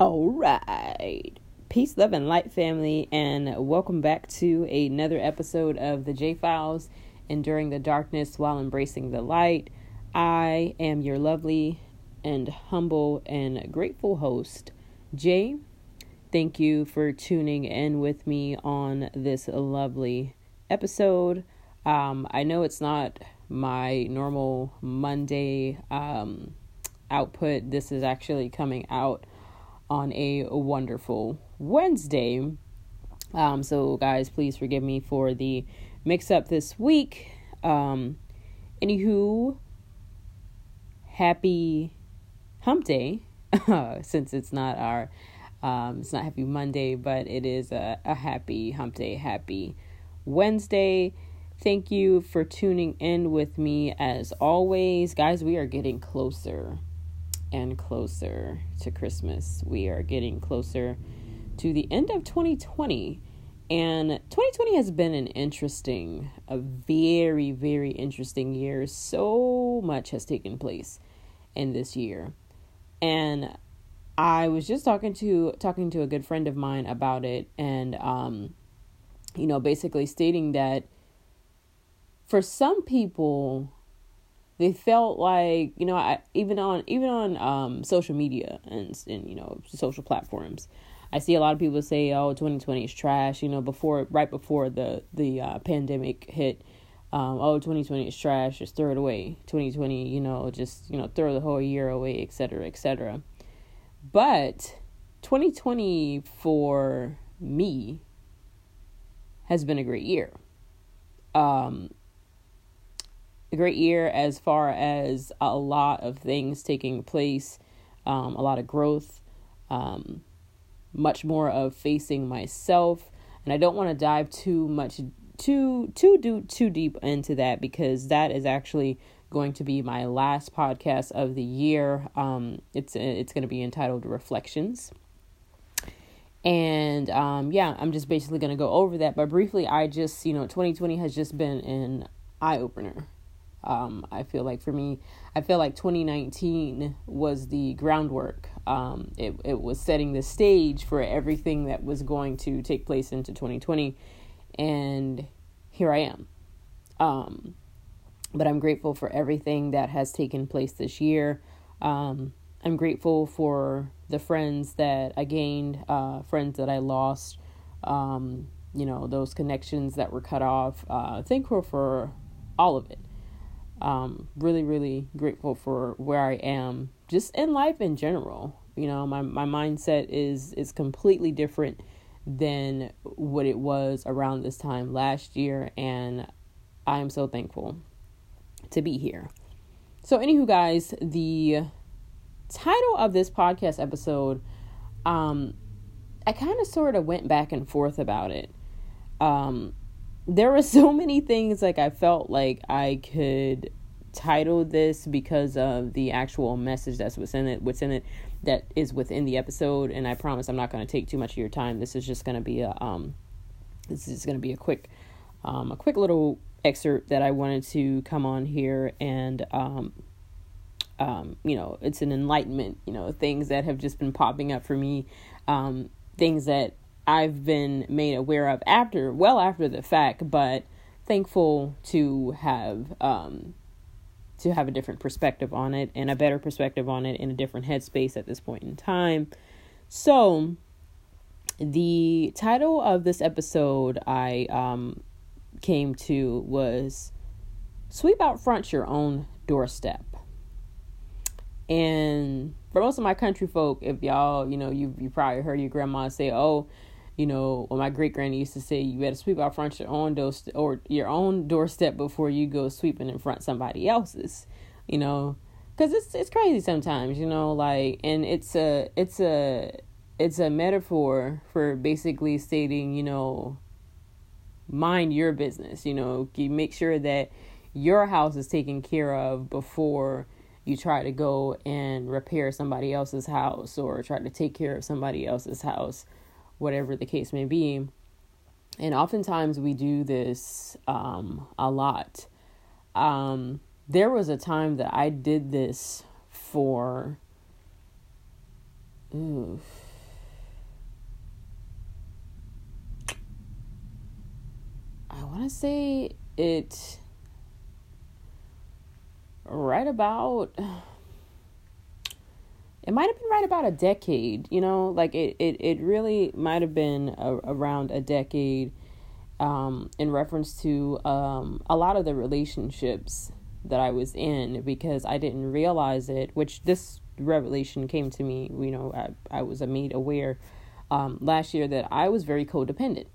All right. Peace, love, and light, family, and welcome back to another episode of the J Files Enduring the Darkness While Embracing the Light. I am your lovely and humble and grateful host, Jay. Thank you for tuning in with me on this lovely episode. Um, I know it's not my normal Monday um, output, this is actually coming out on a wonderful Wednesday. Um, so, guys, please forgive me for the mix up this week. Um, anywho, happy hump day, since it's not our, um, it's not happy Monday, but it is a, a happy hump day, happy Wednesday. Thank you for tuning in with me as always. Guys, we are getting closer and closer to Christmas. We are getting closer to the end of 2020. And 2020 has been an interesting, a very, very interesting year. So much has taken place in this year. And I was just talking to talking to a good friend of mine about it and um you know basically stating that for some people they felt like you know I, even on even on um, social media and and you know social platforms i see a lot of people say oh 2020 is trash you know before right before the the uh, pandemic hit um, oh 2020 is trash just throw it away. 2020 you know just you know throw the whole year away etc etc but 2020 for me has been a great year. Um a great year as far as a lot of things taking place, um, a lot of growth, um, much more of facing myself. And I don't want to dive too much too too do too deep into that because that is actually going to be my last podcast of the year. Um, it's it's going to be entitled Reflections. And um, yeah, I'm just basically going to go over that. But briefly, I just, you know, 2020 has just been an eye opener um, I feel like for me, I feel like 2019 was the groundwork. Um, it it was setting the stage for everything that was going to take place into 2020, and here I am. Um, but I'm grateful for everything that has taken place this year. Um, I'm grateful for the friends that I gained, uh, friends that I lost. Um, you know those connections that were cut off. Uh, thankful for all of it um, really, really grateful for where I am just in life in general. You know, my, my mindset is is completely different than what it was around this time last year, and I am so thankful to be here. So, anywho, guys, the title of this podcast episode, um, I kind of sort of went back and forth about it. Um, there were so many things like I felt like I could title this because of the actual message that's within it what's in it that is within the episode and I promise I'm not going to take too much of your time. This is just going to be a um this is going to be a quick um a quick little excerpt that I wanted to come on here and um um you know, it's an enlightenment, you know, things that have just been popping up for me um things that I've been made aware of after, well after the fact, but thankful to have um, to have a different perspective on it and a better perspective on it in a different headspace at this point in time. So, the title of this episode I um, came to was "Sweep Out Front Your Own Doorstep." And for most of my country folk, if y'all, you know, you you probably heard your grandma say, "Oh, you know, or my great granny used to say, you better sweep out front your own door or your own doorstep before you go sweeping in front somebody else's, you know, because it's it's crazy sometimes, you know, like, and it's a it's a it's a metaphor for basically stating, you know, mind your business, you know, you make sure that your house is taken care of before you try to go and repair somebody else's house or try to take care of somebody else's house whatever the case may be. And oftentimes we do this um, a lot. Um, there was a time that I did this for. I want to say it right about it might have been right about a decade you know like it it, it really might have been a, around a decade um, in reference to um, a lot of the relationships that I was in because I didn't realize it, which this revelation came to me, you know, I, I was made aware um, last year that I was very codependent.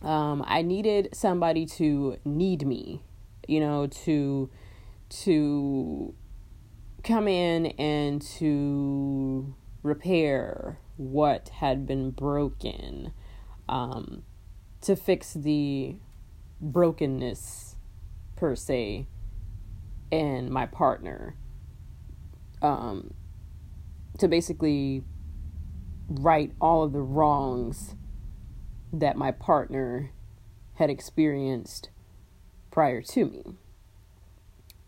Um, I needed somebody to need me, you know, to to come in and to repair what had been broken, um, to fix the brokenness per se in my partner, um, to basically right all of the wrongs that my partner had experienced prior to me.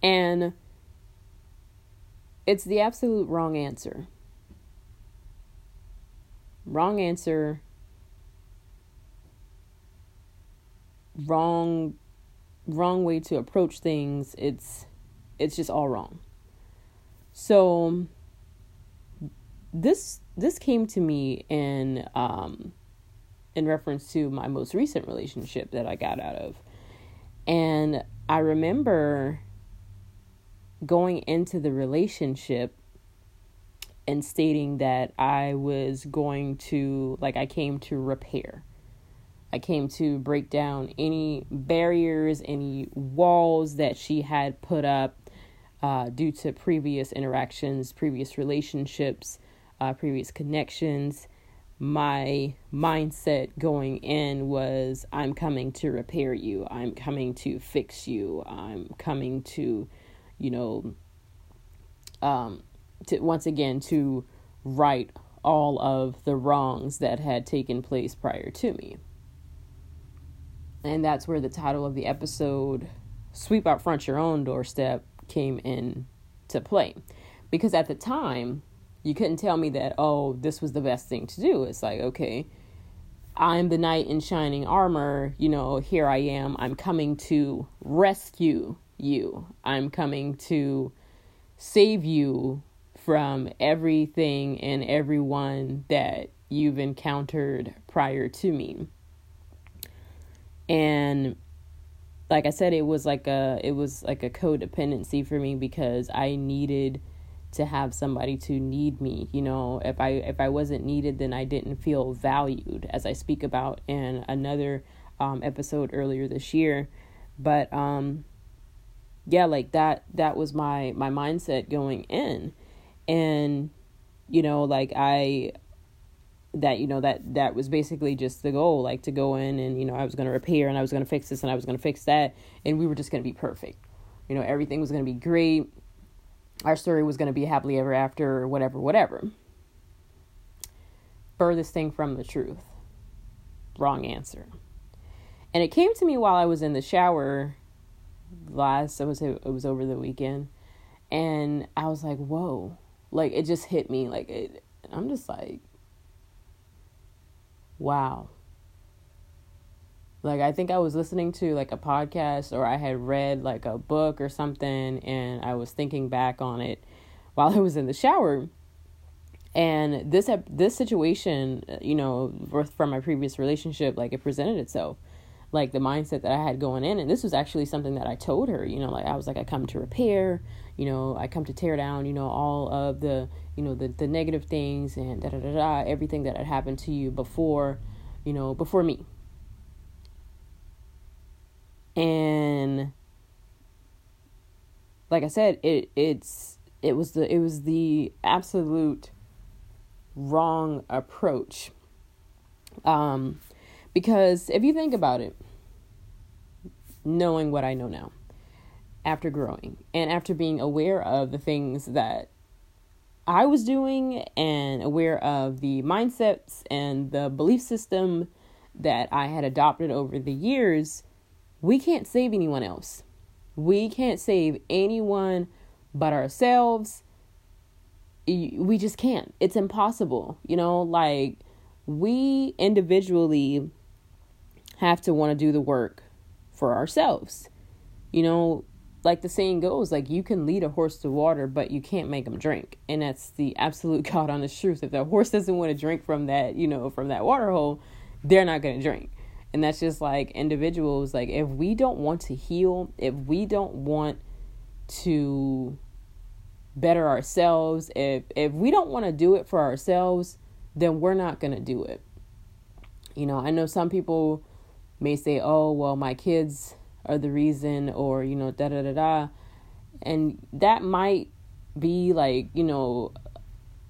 And it's the absolute wrong answer. Wrong answer. Wrong wrong way to approach things. It's it's just all wrong. So this this came to me in um in reference to my most recent relationship that I got out of. And I remember going into the relationship and stating that I was going to, like, I came to repair. I came to break down any barriers, any walls that she had put up uh, due to previous interactions, previous relationships, uh, previous connections. My mindset going in was I'm coming to repair you, I'm coming to fix you, I'm coming to you know, um, to once again to right all of the wrongs that had taken place prior to me. And that's where the title of the episode, Sweep Out Front Your Own Doorstep, came in to play. Because at the time, you couldn't tell me that, oh, this was the best thing to do. It's like, okay, I'm the knight in shining armor. You know, here I am. I'm coming to rescue you. I'm coming to save you from everything and everyone that you've encountered prior to me. And like I said, it was like a it was like a codependency for me because I needed to have somebody to need me. You know, if I if I wasn't needed, then I didn't feel valued, as I speak about in another um, episode earlier this year. But um, yeah like that that was my my mindset going in. And you know like i that you know that that was basically just the goal like to go in and you know i was going to repair and i was going to fix this and i was going to fix that. And we were just going to be perfect. You know everything was going to be great. Our story was going to be happily ever after or whatever whatever. Furthest thing from the truth. Wrong answer. And it came to me while i was in the shower last I was it was over the weekend and I was like, "Whoa." Like it just hit me like it I'm just like wow. Like I think I was listening to like a podcast or I had read like a book or something and I was thinking back on it while I was in the shower. And this this situation, you know, from my previous relationship like it presented itself like the mindset that I had going in. And this was actually something that I told her, you know, like I was like, I come to repair, you know, I come to tear down, you know, all of the, you know, the, the negative things and da da da da, everything that had happened to you before, you know, before me. And like I said, it it's it was the it was the absolute wrong approach. Um because if you think about it, knowing what I know now after growing and after being aware of the things that I was doing and aware of the mindsets and the belief system that I had adopted over the years, we can't save anyone else. We can't save anyone but ourselves. We just can't. It's impossible. You know, like we individually have to want to do the work for ourselves. You know, like the saying goes, like you can lead a horse to water, but you can't make him drink. And that's the absolute God honest truth. If the horse doesn't want to drink from that, you know, from that water hole, they're not going to drink. And that's just like individuals, like if we don't want to heal, if we don't want to better ourselves, if if we don't want to do it for ourselves, then we're not going to do it. You know, I know some people may say, "Oh, well, my kids are the reason," or you know, da da da da, and that might be like, you know,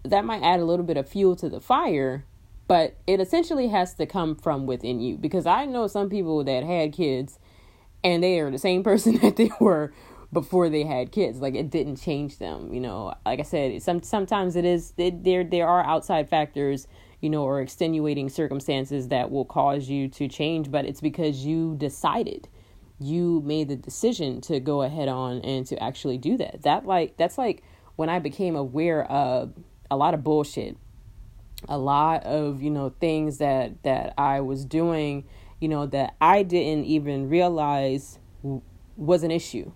that might add a little bit of fuel to the fire, but it essentially has to come from within you. Because I know some people that had kids and they are the same person that they were before they had kids. Like it didn't change them you know. Like i said some sometimes it is it, there there are outside factors you know or extenuating circumstances that will cause you to change but it's because you decided. You made the decision to go ahead on and to actually do that. That like that's like when i became aware of a lot of bullshit a lot of you know things that that I was doing you know that I didn't even realize was an issue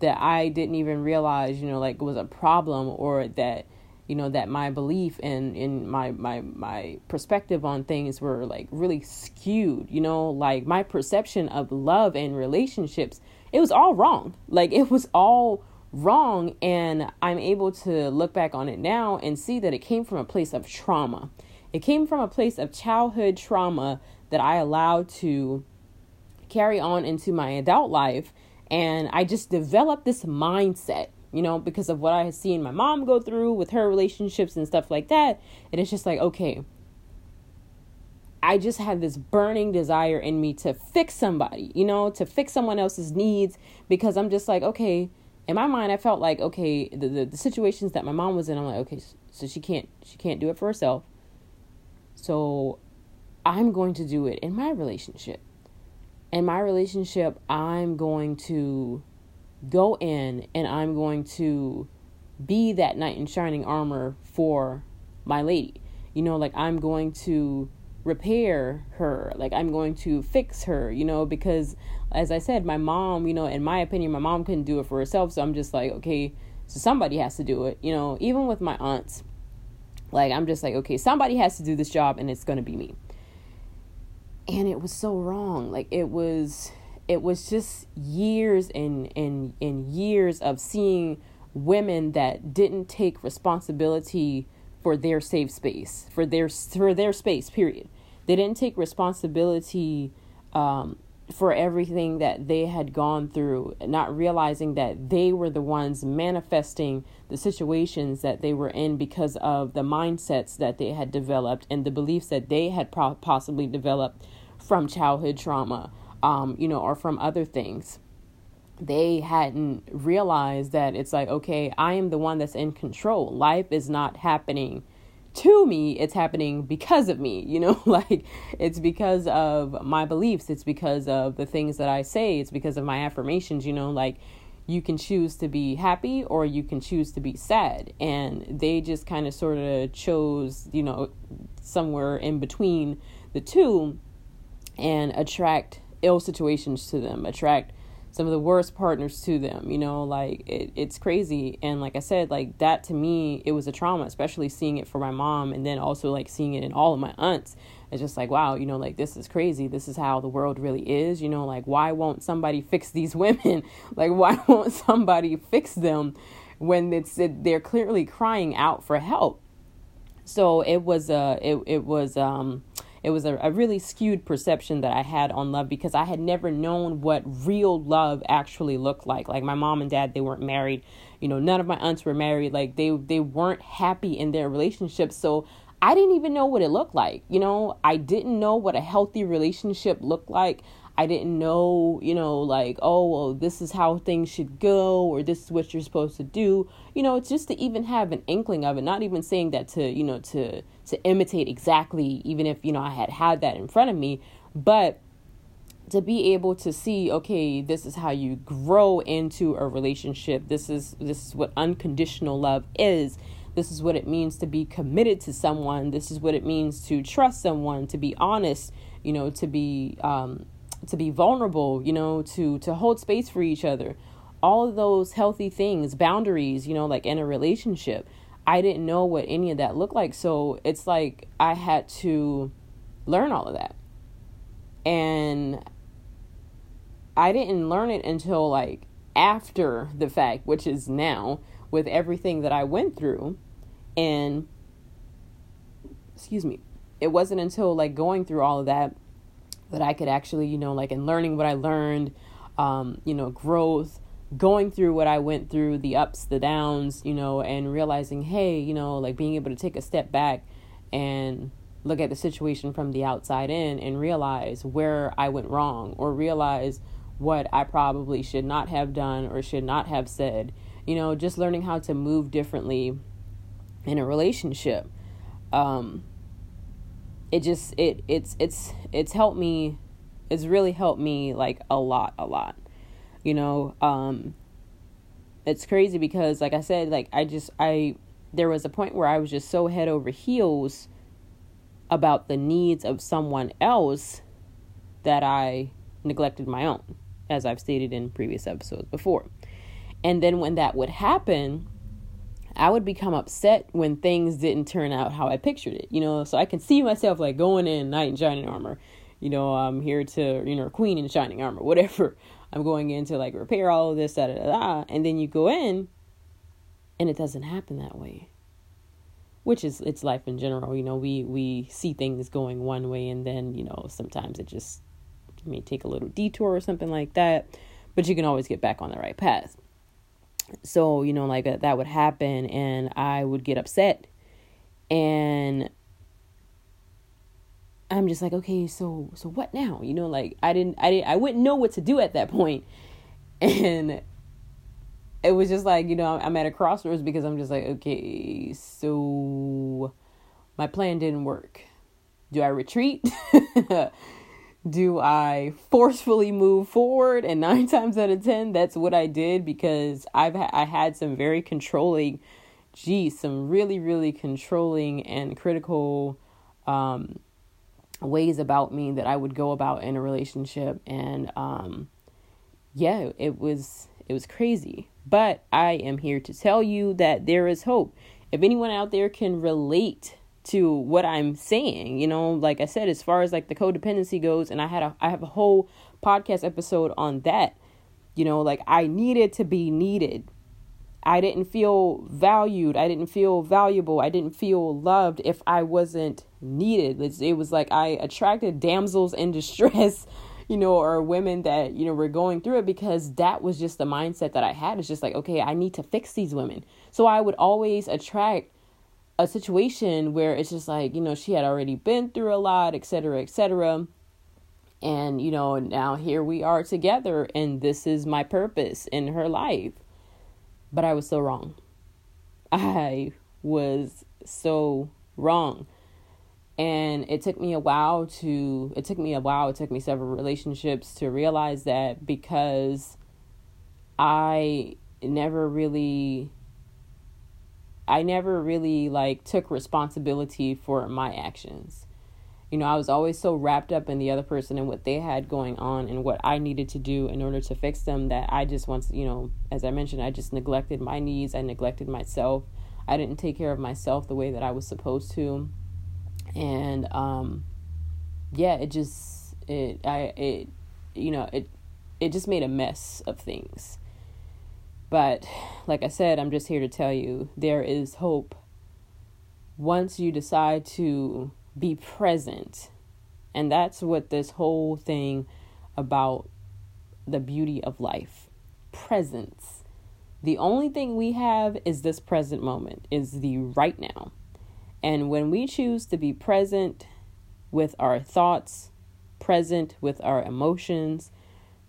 that I didn't even realize you know like was a problem or that you know that my belief and in my my my perspective on things were like really skewed you know like my perception of love and relationships it was all wrong like it was all wrong and I'm able to look back on it now and see that it came from a place of trauma. It came from a place of childhood trauma that I allowed to carry on into my adult life and I just developed this mindset, you know, because of what I had seen my mom go through with her relationships and stuff like that. And it's just like, okay, I just had this burning desire in me to fix somebody, you know, to fix someone else's needs because I'm just like, okay, in my mind i felt like okay the, the, the situations that my mom was in i'm like okay so she can't she can't do it for herself so i'm going to do it in my relationship in my relationship i'm going to go in and i'm going to be that knight in shining armor for my lady. You know like i'm going to repair her. Like i'm going to fix her you know because as i said my mom you know in my opinion my mom couldn't do it for herself. So i'm just like okay so somebody has to do it you know. Even with my aunts like i'm just like okay somebody has to do this job and it's going to be me. And it was so wrong. Like it was it was just years and and and years of seeing women that didn't take responsibility for their safe space for their for their space period. They didn't take responsibility um, for everything that they had gone through, not realizing that they were the ones manifesting the situations that they were in because of the mindsets that they had developed and the beliefs that they had pro- possibly developed from childhood trauma, um, you know, or from other things. They hadn't realized that it's like, okay, I am the one that's in control. Life is not happening to me, it's happening because of me, you know, like it's because of my beliefs, it's because of the things that I say, it's because of my affirmations, you know, like you can choose to be happy or you can choose to be sad. And they just kind of sort of chose, you know, somewhere in between the two and attract ill situations to them, attract some of the worst partners to them you know like it, it's crazy. And like i said like that to me it was a trauma especially seeing it for my mom and then also like seeing it in all of my aunts. It's just like wow you know like this is crazy. This is how the world really is you know like why won't somebody fix these women? Like why won't somebody fix them when it's it, they're clearly crying out for help? So it was uh it, it was um it was a, a really skewed perception that I had on love because I had never known what real love actually looked like. Like my mom and dad, they weren't married. You know, none of my aunts were married. Like they they weren't happy in their relationship. So I didn't even know what it looked like. You know, I didn't know what a healthy relationship looked like. I didn't know, you know, like, oh, well, this is how things should go, or this is what you're supposed to do. You know, it's just to even have an inkling of it, not even saying that to, you know, to to imitate exactly, even if, you know, I had had that in front of me, but to be able to see okay this is how you grow into a relationship. This is this is what unconditional love is. This is what it means to be committed to someone. This is what it means to trust someone to be honest you know to be um to be vulnerable, you know, to to hold space for each other. All of those healthy things, boundaries, you know, like in a relationship. I didn't know what any of that looked like. So it's like I had to learn all of that. And I didn't learn it until like after the fact, which is now with everything that I went through. And excuse me, it wasn't until like going through all of that that I could actually, you know, like in learning what I learned, um, you know, growth, going through what I went through, the ups, the downs, you know, and realizing, hey, you know, like being able to take a step back and look at the situation from the outside in and realize where I went wrong or realize what I probably should not have done or should not have said. You know, just learning how to move differently in a relationship. Um, it just it it's it's it's helped me it's really helped me like a lot a lot you know um it's crazy because like i said like i just i there was a point where i was just so head over heels about the needs of someone else that i neglected my own as i've stated in previous episodes before. And then when that would happen I would become upset when things didn't turn out how I pictured it, you know. So I can see myself like going in knight in shining armor, you know. I'm here to, you know, queen in shining armor, whatever. I'm going in to like repair all of this, da da da, da. and then you go in, and it doesn't happen that way. Which is it's life in general, you know. We we see things going one way, and then you know sometimes it just may take a little detour or something like that, but you can always get back on the right path so you know like uh, that would happen and i would get upset. And i'm just like okay so so what now? You know like i didn't i didn't i wouldn't know what to do at that point. And it was just like you know i'm at a crossroads because i'm just like okay so my plan didn't work. Do i retreat do I forcefully move forward? And nine times out of ten, that's what I did because I've ha- I had some very controlling, geez, some really really controlling and critical um, ways about me that I would go about in a relationship, and um, yeah, it was it was crazy. But I am here to tell you that there is hope. If anyone out there can relate to what I'm saying. You know, like I said, as far as like the codependency goes, and I had a I have a whole podcast episode on that. You know, like I needed to be needed. I didn't feel valued. I didn't feel valuable. I didn't feel loved if I wasn't needed. It was like I attracted damsels in distress, you know, or women that, you know, were going through it because that was just the mindset that I had. It's just like, okay, I need to fix these women. So I would always attract a situation where it's just like, you know, she had already been through a lot, et cetera, et cetera. And, you know, now here we are together, and this is my purpose in her life. But I was so wrong. I was so wrong. And it took me a while to, it took me a while, it took me several relationships to realize that because I never really I never really like took responsibility for my actions. You know, I was always so wrapped up in the other person and what they had going on and what I needed to do in order to fix them that I just once, you know, as I mentioned, I just neglected my needs, I neglected myself. I didn't take care of myself the way that I was supposed to. And um yeah, it just it I it you know, it it just made a mess of things but like I said, I'm just here to tell you there is hope. Once you decide to be present, and that's what this whole thing about the beauty of life presence. The only thing we have is this present moment, is the right now. And when we choose to be present with our thoughts, present with our emotions,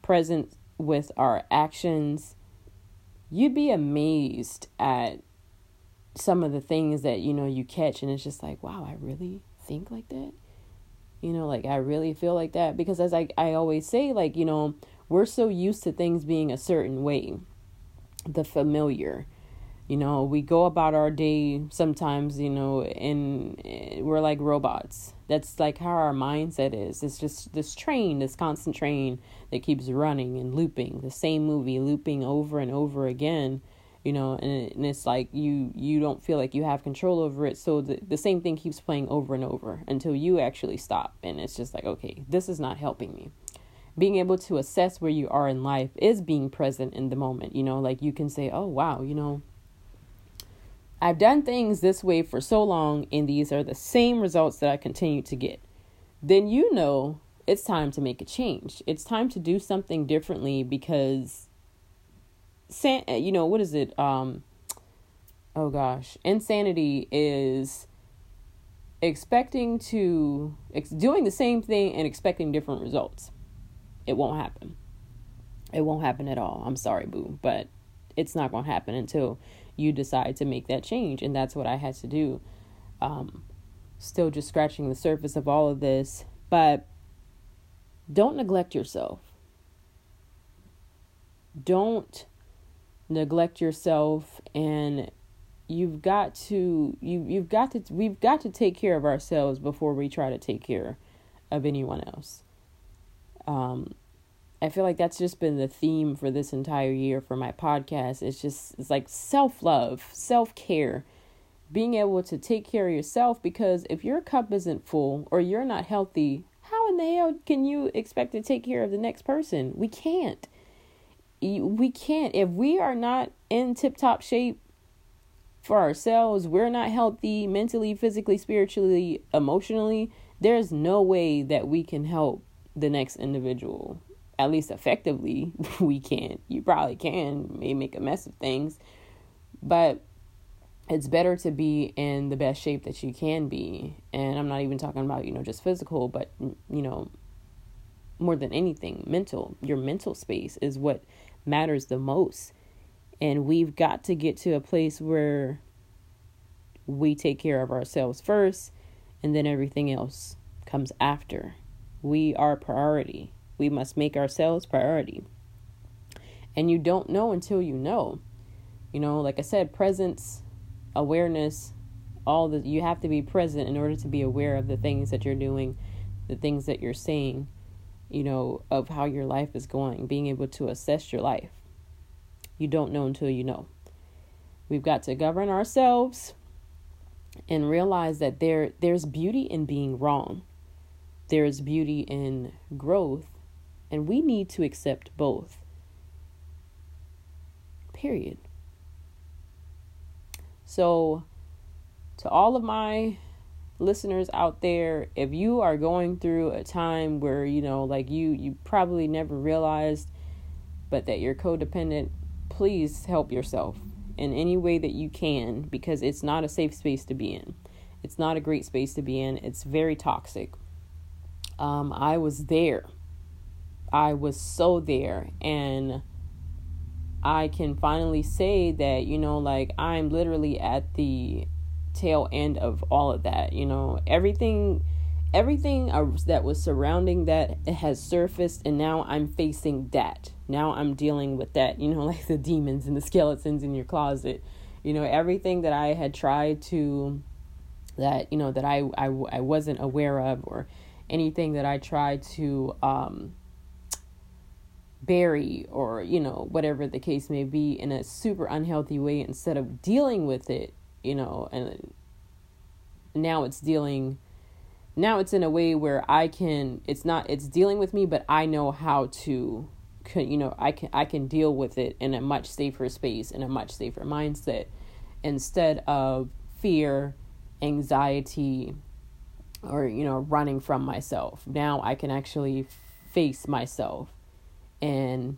present with our actions, you'd be amazed at some of the things that you know you catch and it's just like wow i really think like that? You know like i really feel like that because as i i always say like you know we're so used to things being a certain way the familiar You know, we go about our day sometimes, you know, and eh, we're like robots. That's like how our mindset is. It's just this train, this constant train that keeps running and looping, the same movie looping over and over again you know and, and it's like you you don't feel like you have control over it. So the, the same thing keeps playing over and over until you actually stop. And it's just like okay this is not helping me. Being able to assess where you are in life is being present in the moment. You know like you can say oh wow you know I've done things this way for so long, and these are the same results that I continue to get. Then you know it's time to make a change. It's time to do something differently because san- you know what is it? Um oh gosh. Insanity is expecting to ex- doing the same thing and expecting different results. It won't happen. It won't happen at all. I'm sorry boo but it's not going to happen until you decide to make that change. And that's what i had to do. Um still just scratching the surface of all of this. But don't neglect yourself. Don't neglect yourself. And you've got to you you've got to we've got to take care of ourselves before we try to take care of anyone else. Um I feel like that's just been the theme for this entire year for my podcast. It's just it's like self-love, self-care, being able to take care of yourself because if your cup isn't full or you're not healthy, how in the hell can you expect to take care of the next person? We can't we can't if we are not in tip top shape for ourselves we're not healthy mentally physically spiritually emotionally there's no way that we can help the next individual at least effectively we can't you probably can may make a mess of things but it's better to be in the best shape that you can be and i'm not even talking about you know just physical but you know more than anything mental your mental space is what matters the most. And we've got to get to a place where we take care of ourselves first and then everything else comes after. We are priority. We must make ourselves priority. And you don't know until you know. You know, like I said, presence, awareness, all the you have to be present in order to be aware of the things that you're doing, the things that you're saying, you know, of how your life is going, being able to assess your life. You don't know until you know. We've got to govern ourselves and realize that there there's beauty in being wrong. There's beauty in growth, and we need to accept both. Period. So, to all of my listeners out there, if you are going through a time where, you know, like you you probably never realized but that you're codependent, please help yourself in any way that you can because it's not a safe space to be in. It's not a great space to be in. It's very toxic. Um, I was there. I was so there and I can finally say that, you know, like I'm literally at the tail end of all of that. You know, everything everything that was surrounding that has surfaced and now I'm facing that. Now I'm dealing with that, you know, like the demons and the skeletons in your closet. You know, everything that I had tried to that, you know, that I I I wasn't aware of or anything that I tried to um bury or you know whatever the case may be in a super unhealthy way instead of dealing with it you know, and now it's dealing now it's in a way where I can it's not it's dealing with me but I know how to you know I can I can deal with it in a much safer space in a much safer mindset instead of fear anxiety or you know running from myself. Now I can actually face myself and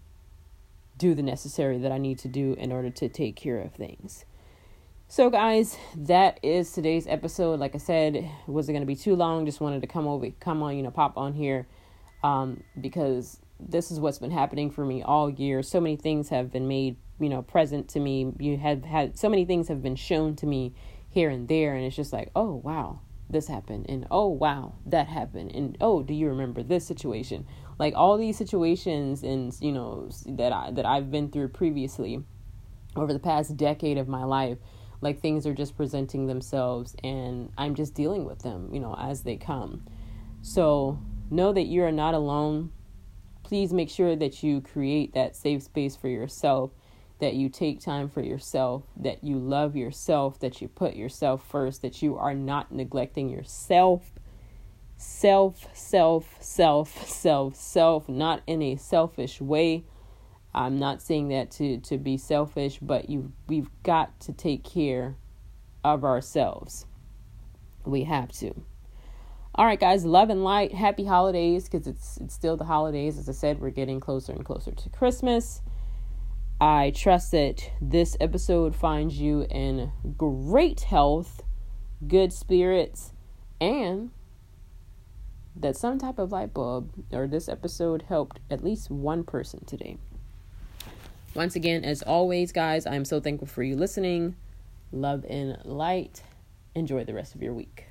do the necessary that I need to do in order to take care of things so, guys, that is today's episode. Like I said, it wasn't going to be too long. Just wanted to come over, come on, you know, pop on here um, because this is what's been happening for me all year. So many things have been made, you know, present to me. You have had so many things have been shown to me here and there, and it's just like, oh, wow, this happened, and oh, wow, that happened, and oh, do you remember this situation? Like all these situations and, you know, that I that I've been through previously over the past decade of my life, like things are just presenting themselves and I'm just dealing with them, you know, as they come. So know that you are not alone. Please make sure that you create that safe space for yourself, that you take time for yourself, that you love yourself, that you put yourself first, that you are not neglecting yourself. Self, self, self, self, self, not in a selfish way. I'm not saying that to, to be selfish, but you we've got to take care of ourselves. We have to. All right, guys, love and light. Happy holidays because it's it's still the holidays. As I said, we're getting closer and closer to Christmas. I trust that this episode finds you in great health, good spirits, and that some type of light bulb or this episode helped at least one person today. Once again, as always, guys, I'm so thankful for you listening. Love and light. Enjoy the rest of your week.